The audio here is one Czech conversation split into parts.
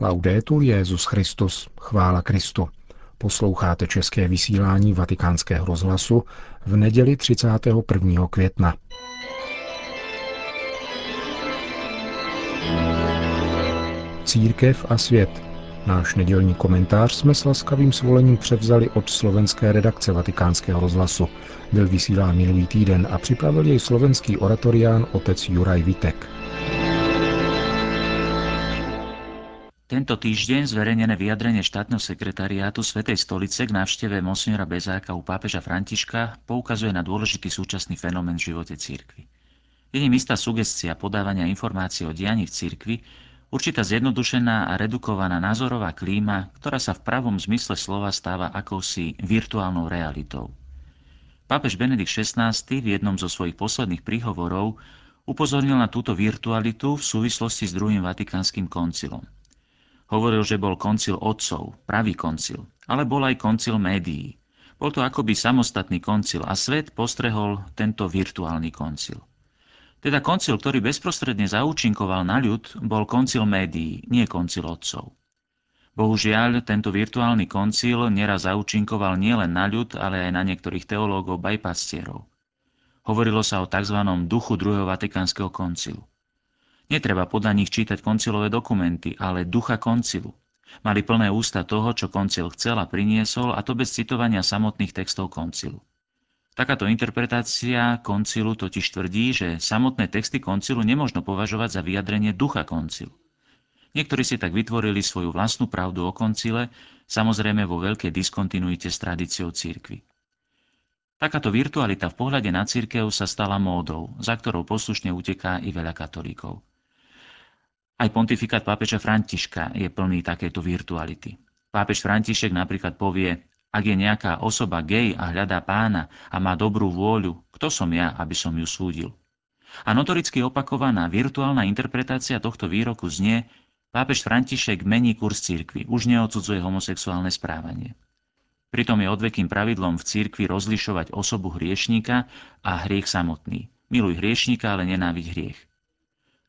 Laudetur Jezus Christus, chvála Kristu. Posloucháte české vysílání Vatikánského rozhlasu v neděli 31. května. Církev a svět. Náš nedělní komentář jsme s laskavým svolením převzali od slovenské redakce Vatikánského rozhlasu. Byl vysílán minulý týden a připravil jej slovenský oratorián otec Juraj Vitek. Tento týždeň zverejnené vyjadrenie štátneho sekretariátu Svetej stolice k návšteve monsignora Bezáka u pápeža Františka poukazuje na dôležitý súčasný fenomén v živote církvy. Je ním istá sugestia podávania informácií o dianí v církvi, určitá zjednodušená a redukovaná názorová klíma, ktorá sa v pravom zmysle slova stáva akousi virtuálnou realitou. Pápež Benedikt XVI v jednom zo svojich posledných príhovorov upozornil na túto virtualitu v súvislosti s druhým vatikánskym koncilom. Hovoril, že bol koncil otcov, pravý koncil, ale bol aj koncil médií. Bol to akoby samostatný koncil a svet postrehol tento virtuálny koncil. Teda koncil, ktorý bezprostredne zaúčinkoval na ľud, bol koncil médií, nie koncil otcov. Bohužiaľ, tento virtuálny koncil neraz zaúčinkoval nielen na ľud, ale aj na niektorých teológov bajpastierov. Hovorilo sa o tzv. duchu druhého vatikánskeho koncilu. Netreba podľa nich čítať koncilové dokumenty, ale ducha koncilu. Mali plné ústa toho, čo koncil chcel a priniesol, a to bez citovania samotných textov koncilu. Takáto interpretácia koncilu totiž tvrdí, že samotné texty koncilu nemožno považovať za vyjadrenie ducha koncilu. Niektorí si tak vytvorili svoju vlastnú pravdu o koncile, samozrejme vo veľkej diskontinuite s tradíciou církvy. Takáto virtualita v pohľade na církev sa stala módou, za ktorou poslušne uteká i veľa katolíkov. Aj pontifikát pápeža Františka je plný takéto virtuality. Pápež František napríklad povie, ak je nejaká osoba gej a hľadá pána a má dobrú vôľu, kto som ja, aby som ju súdil? A notoricky opakovaná virtuálna interpretácia tohto výroku znie, pápež František mení kurz církvy, už neodsudzuje homosexuálne správanie. Pritom je odvekým pravidlom v církvi rozlišovať osobu hriešníka a hriech samotný. Miluj hriešníka, ale nenáviď hriech.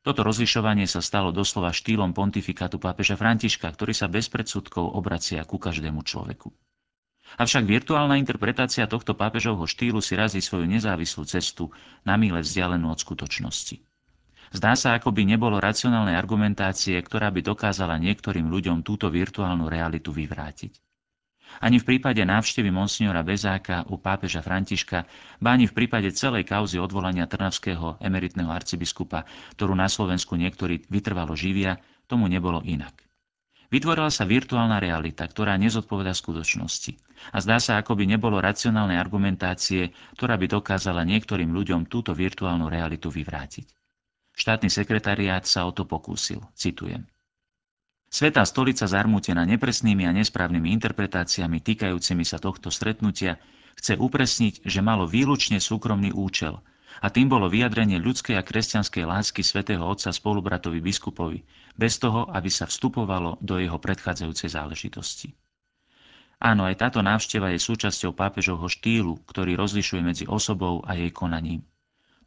Toto rozlišovanie sa stalo doslova štýlom pontifikátu pápeža Františka, ktorý sa bez predsudkov obracia ku každému človeku. Avšak virtuálna interpretácia tohto pápežovho štýlu si razí svoju nezávislú cestu na míle vzdialenú od skutočnosti. Zdá sa, ako by nebolo racionálnej argumentácie, ktorá by dokázala niektorým ľuďom túto virtuálnu realitu vyvrátiť. Ani v prípade návštevy monsignora Bezáka u pápeža Františka, ba ani v prípade celej kauzy odvolania trnavského emeritného arcibiskupa, ktorú na Slovensku niektorí vytrvalo živia, tomu nebolo inak. Vytvorila sa virtuálna realita, ktorá nezodpoveda skutočnosti. A zdá sa, ako by nebolo racionálnej argumentácie, ktorá by dokázala niektorým ľuďom túto virtuálnu realitu vyvrátiť. Štátny sekretariát sa o to pokúsil. Citujem. Svetá stolica zarmútená nepresnými a nesprávnymi interpretáciami týkajúcimi sa tohto stretnutia chce upresniť, že malo výlučne súkromný účel a tým bolo vyjadrenie ľudskej a kresťanskej lásky svätého Otca spolubratovi biskupovi, bez toho, aby sa vstupovalo do jeho predchádzajúcej záležitosti. Áno, aj táto návšteva je súčasťou pápežovho štýlu, ktorý rozlišuje medzi osobou a jej konaním.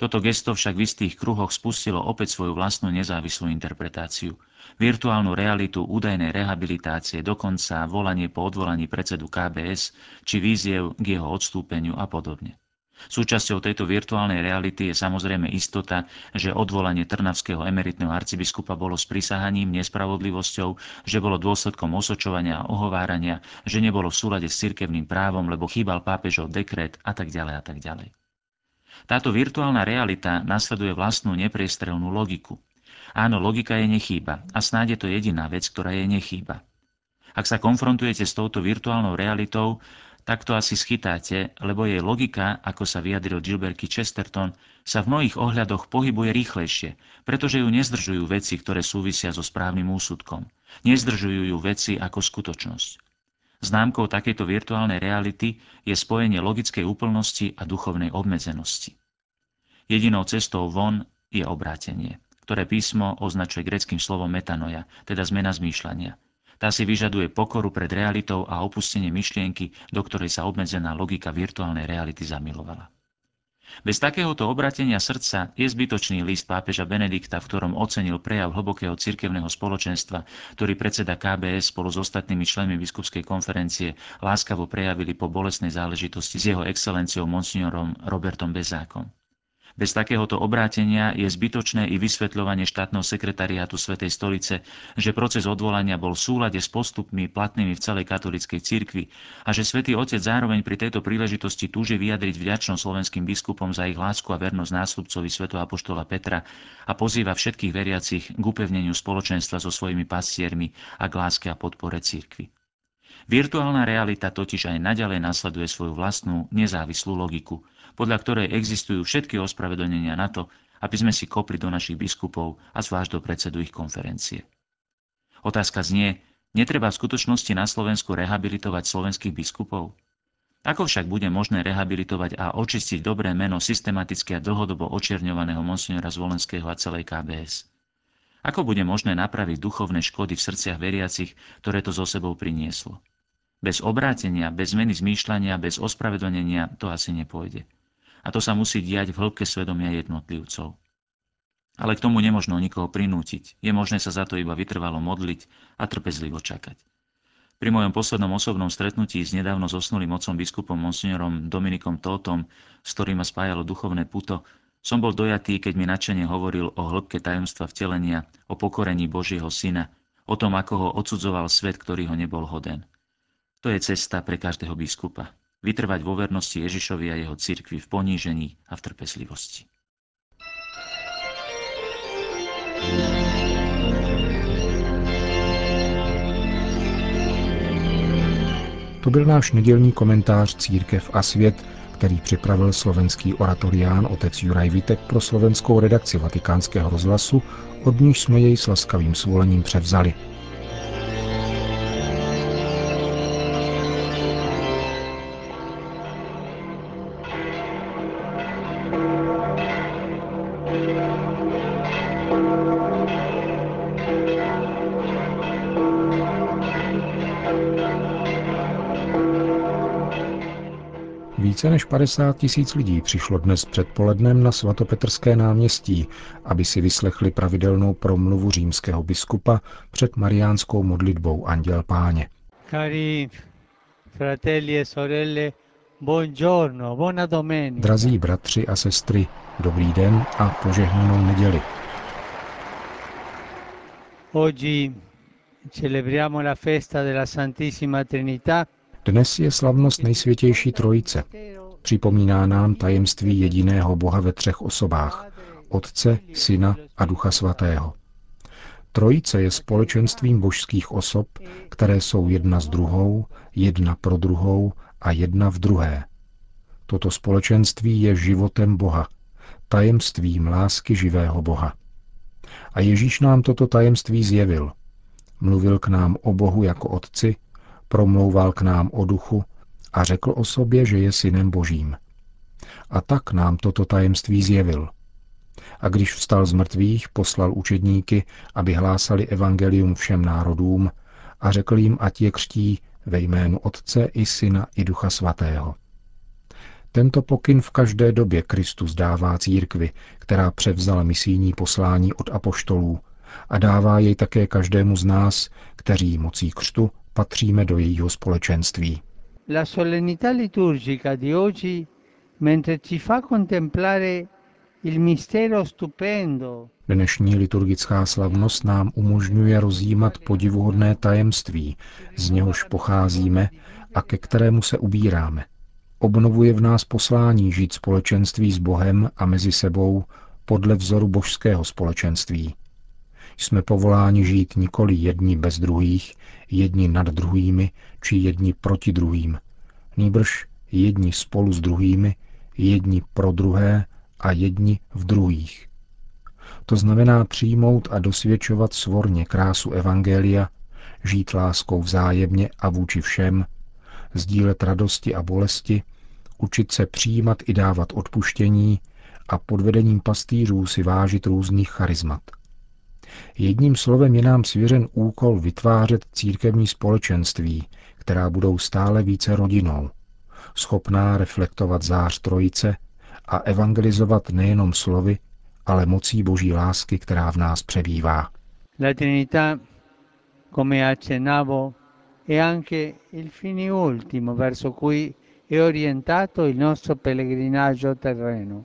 Toto gesto však v istých kruhoch spustilo opäť svoju vlastnú nezávislú interpretáciu. Virtuálnu realitu údajnej rehabilitácie, dokonca volanie po odvolaní predsedu KBS, či víziev k jeho odstúpeniu a podobne. Súčasťou tejto virtuálnej reality je samozrejme istota, že odvolanie trnavského emeritného arcibiskupa bolo s prisahaním, nespravodlivosťou, že bolo dôsledkom osočovania a ohovárania, že nebolo v súlade s cirkevným právom, lebo chýbal pápežov dekret a tak ďalej a tak ďalej. Táto virtuálna realita nasleduje vlastnú nepriestrelnú logiku. Áno, logika je nechýba a snáď je to jediná vec, ktorá je nechýba. Ak sa konfrontujete s touto virtuálnou realitou, tak to asi schytáte, lebo jej logika, ako sa vyjadril Gilberky Chesterton, sa v mnohých ohľadoch pohybuje rýchlejšie, pretože ju nezdržujú veci, ktoré súvisia so správnym úsudkom. Nezdržujú ju veci ako skutočnosť. Známkou takejto virtuálnej reality je spojenie logickej úplnosti a duchovnej obmedzenosti. Jedinou cestou von je obrátenie, ktoré písmo označuje greckým slovom metanoja, teda zmena zmýšľania. Tá si vyžaduje pokoru pred realitou a opustenie myšlienky, do ktorej sa obmedzená logika virtuálnej reality zamilovala. Bez takéhoto obratenia srdca je zbytočný list pápeža Benedikta, v ktorom ocenil prejav hlbokého cirkevného spoločenstva, ktorý predseda KBS spolu s ostatnými členmi biskupskej konferencie láskavo prejavili po bolesnej záležitosti s jeho excelenciou monsignorom Robertom Bezákom. Bez takéhoto obrátenia je zbytočné i vysvetľovanie štátneho sekretariátu Svetej stolice, že proces odvolania bol v súlade s postupmi platnými v celej katolíckej cirkvi a že Svetý Otec zároveň pri tejto príležitosti túži vyjadriť vďačnosť slovenským biskupom za ich lásku a vernosť nástupcovi Sv. Apoštola Petra a pozýva všetkých veriacich k upevneniu spoločenstva so svojimi pastiermi a k láske a podpore cirkvi. Virtuálna realita totiž aj naďalej nasleduje svoju vlastnú nezávislú logiku, podľa ktorej existujú všetky ospravedlnenia na to, aby sme si kopli do našich biskupov a zvlášť do predsedu ich konferencie. Otázka znie, netreba v skutočnosti na Slovensku rehabilitovať slovenských biskupov? Ako však bude možné rehabilitovať a očistiť dobré meno systematicky a dlhodobo očierňovaného monsignora Zvolenského a celej KBS? Ako bude možné napraviť duchovné škody v srdciach veriacich, ktoré to zo sebou prinieslo? Bez obrátenia, bez zmeny zmýšľania, bez ospravedlnenia to asi nepôjde. A to sa musí diať v hĺbke svedomia jednotlivcov. Ale k tomu nemožno nikoho prinútiť. Je možné sa za to iba vytrvalo modliť a trpezlivo čakať. Pri mojom poslednom osobnom stretnutí s nedávno zosnulým otcom biskupom monsignorom Dominikom Tótom, s ktorým ma spájalo duchovné puto, som bol dojatý, keď mi načene hovoril o hĺbke tajomstva vtelenia, o pokorení Božieho syna, o tom, ako ho odsudzoval svet, ktorý ho nebol hoden. To je cesta pre každého biskupa. Vytrvať vo vernosti Ježišovi a jeho cirkvi v ponížení a v trpezlivosti. To byl náš nedělní komentář Církev a svět, který připravil slovenský oratorián otec Juraj Vitek pro slovenskou redakci vatikánského rozhlasu, od níž jsme jej s laskavým svolením převzali. Více než 50 tisíc lidí přišlo dnes předpolednem na svatopetrské náměstí, aby si vyslechli pravidelnou promluvu římského biskupa před mariánskou modlitbou Anděl Páně. Cari fratelli e sorelle, buongiorno, buona domenica. Drazí bratři a sestry, dobrý den a požehnanou neděli. Oggi celebriamo la festa della Santissima Trinità. Dnes je slavnost nejsvětější trojice. Připomíná nám tajemství jediného Boha ve třech osobách. Otce, Syna a Ducha Svatého. Trojice je společenstvím božských osob, které jsou jedna s druhou, jedna pro druhou a jedna v druhé. Toto společenství je životem Boha, tajemstvím lásky živého Boha. A Ježíš nám toto tajemství zjevil. Mluvil k nám o Bohu jako Otci, promlouval k nám o duchu a řekl o sobě, že je synem božím. A tak nám toto tajemství zjevil. A když vstal z mrtvých, poslal učedníky, aby hlásali evangelium všem národům a řekl jim, ať je křtí ve jménu Otce i Syna i Ducha Svatého. Tento pokyn v každé době Kristus dává církvi, která převzala misijní poslání od apoštolů a dává jej také každému z nás, kteří mocí křtu patříme do jejího společenství. La solennità liturgica di oggi, mentre ci fa contemplare il mistero stupendo Dnešní liturgická slavnost nám umožňuje rozjímat podivuhodné tajemství, z něhož pocházíme a ke kterému se ubíráme. Obnovuje v nás poslání žít společenství s Bohem a mezi sebou podle vzoru božského společenství. Jsme povoláni žít nikoli jedni bez druhých, jedni nad druhými či jedni proti druhým, nýbrž jedni spolu s druhými, jedni pro druhé a jedni v druhých. To znamená přijmout a dosvědčovat svorně krásu Evangelia, žít láskou vzájemně a vůči všem, sdílet radosti a bolesti, učit se přijímat i dávat odpuštění a pod vedením pastýřů si vážit různých charizmat. Jedním slovem je nám svěřen úkol vytvářet církevní společenství, která budou stále více rodinou, schopná reflektovat zář trojice a evangelizovat nejenom slovy, ale mocí boží lásky, která v nás přebývá. La Trinità, come accennavo, è anche il fine ultimo verso cui è orientato il nostro pellegrinaggio terreno.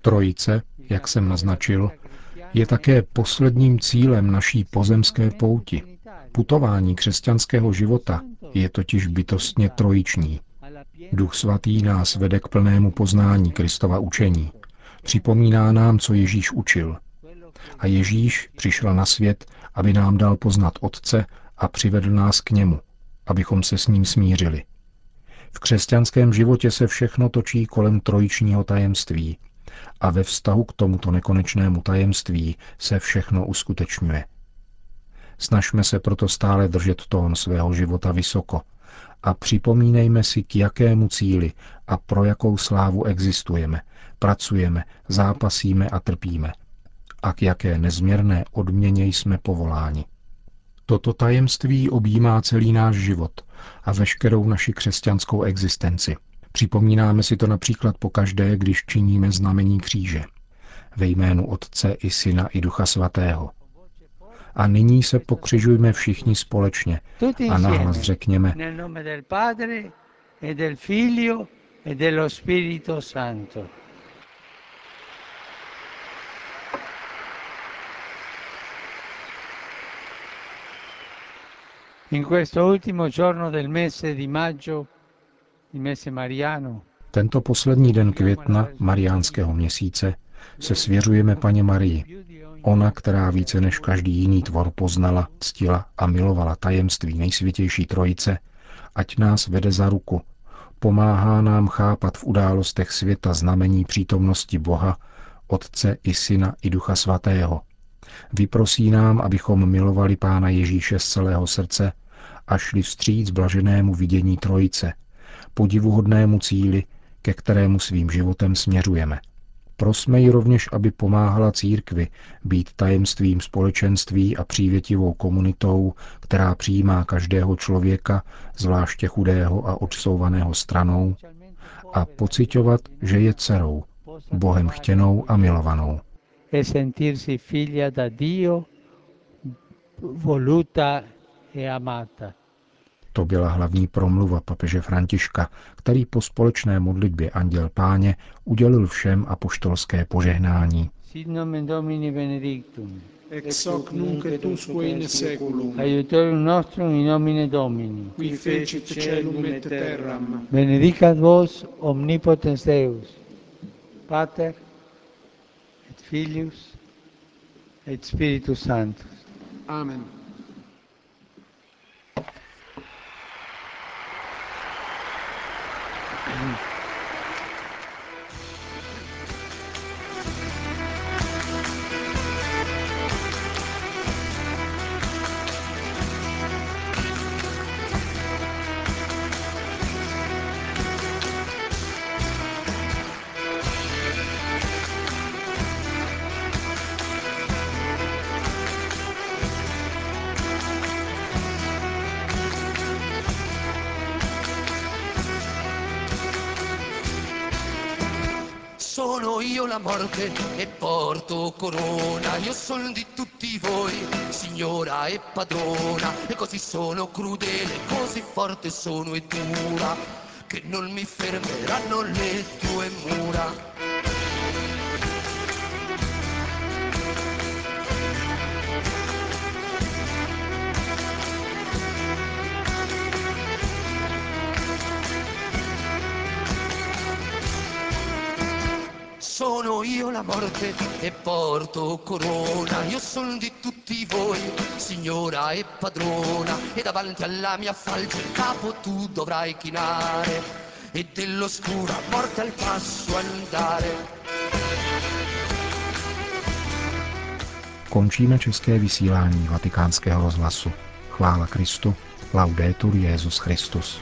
Trojice, jak jsem naznačil, je také posledním cílem naší pozemské pouti. Putování křesťanského života je totiž bytostně trojiční. Duch svatý nás vede k plnému poznání Kristova učení. Připomíná nám, co Ježíš učil. A Ježíš přišel na svět, aby nám dal poznat Otce a přivedl nás k němu, abychom se s ním smířili. V křesťanském životě se všechno točí kolem trojičního tajemství a ve vztahu k tomuto nekonečnému tajemství se všechno uskutečňuje. Snažme se proto stále držet tón svého života vysoko a připomínejme si, k jakému cíli a pro jakou slávu existujeme, pracujeme, zápasíme a trpíme a k jaké nezměrné odměně jsme povoláni. Toto tajemství objímá celý náš život a veškerou naši křesťanskou existenci. Připomínáme si to například pokaždé, když činíme znamení kříže. Ve jménu Otce i Syna i Ducha Svatého. A nyní se pokřižujme všichni společně a nahlas řekněme e e dello Spirito Santo. In questo ultimo giorno del mese di maggio, Tento poslední den května, mariánského měsíce, se svěřujeme paně Marii, ona, která více než každý jiný tvor poznala, ctila a milovala tajemství nejsvětější trojice, ať nás vede za ruku, pomáhá nám chápat v událostech světa znamení přítomnosti Boha, Otce i Syna i Ducha Svatého. Vyprosí nám, abychom milovali Pána Ježíše z celého srdce a šli vstříc blaženému vidění Trojice, podivuhodnému cíli, ke kterému svým životem směřujeme. Prosme ji rovněž, aby pomáhala církvi být tajemstvím společenství a přívětivou komunitou, která přijímá každého člověka, zvláště chudého a odsouvaného stranou, a pocitovat, že je dcerou, Bohem chtěnou a milovanou. e voluta e amata. To byla hlavní promluva papeže Františka, který po společné modlitbě Anděl Páně udělil všem apoštolské požehnání. Sit nomen Domini benedictum. ex hoc nunc et usque in seculum, Aiutorium nostrum in nomine Domini. qui fecit celum et terram, Benedicat vos omnipotens Deus, Pater et Filius et Spiritus Sanctus. Amen. Io la morte e porto corona, io sono di tutti voi, signora e padrona, e così sono crudele, così forte sono e dura, che non mi fermeranno le tue mura. Sono io la morte e porto corona, io sono di tutti voi, signora e padrona, e davanti alla mia falce il capo tu dovrai chinare, e dell'oscura morte al passo andare. Končíme české vysílání vatikánského rozhlasu. Chvála Kristu. Laudetur Jezus Christus.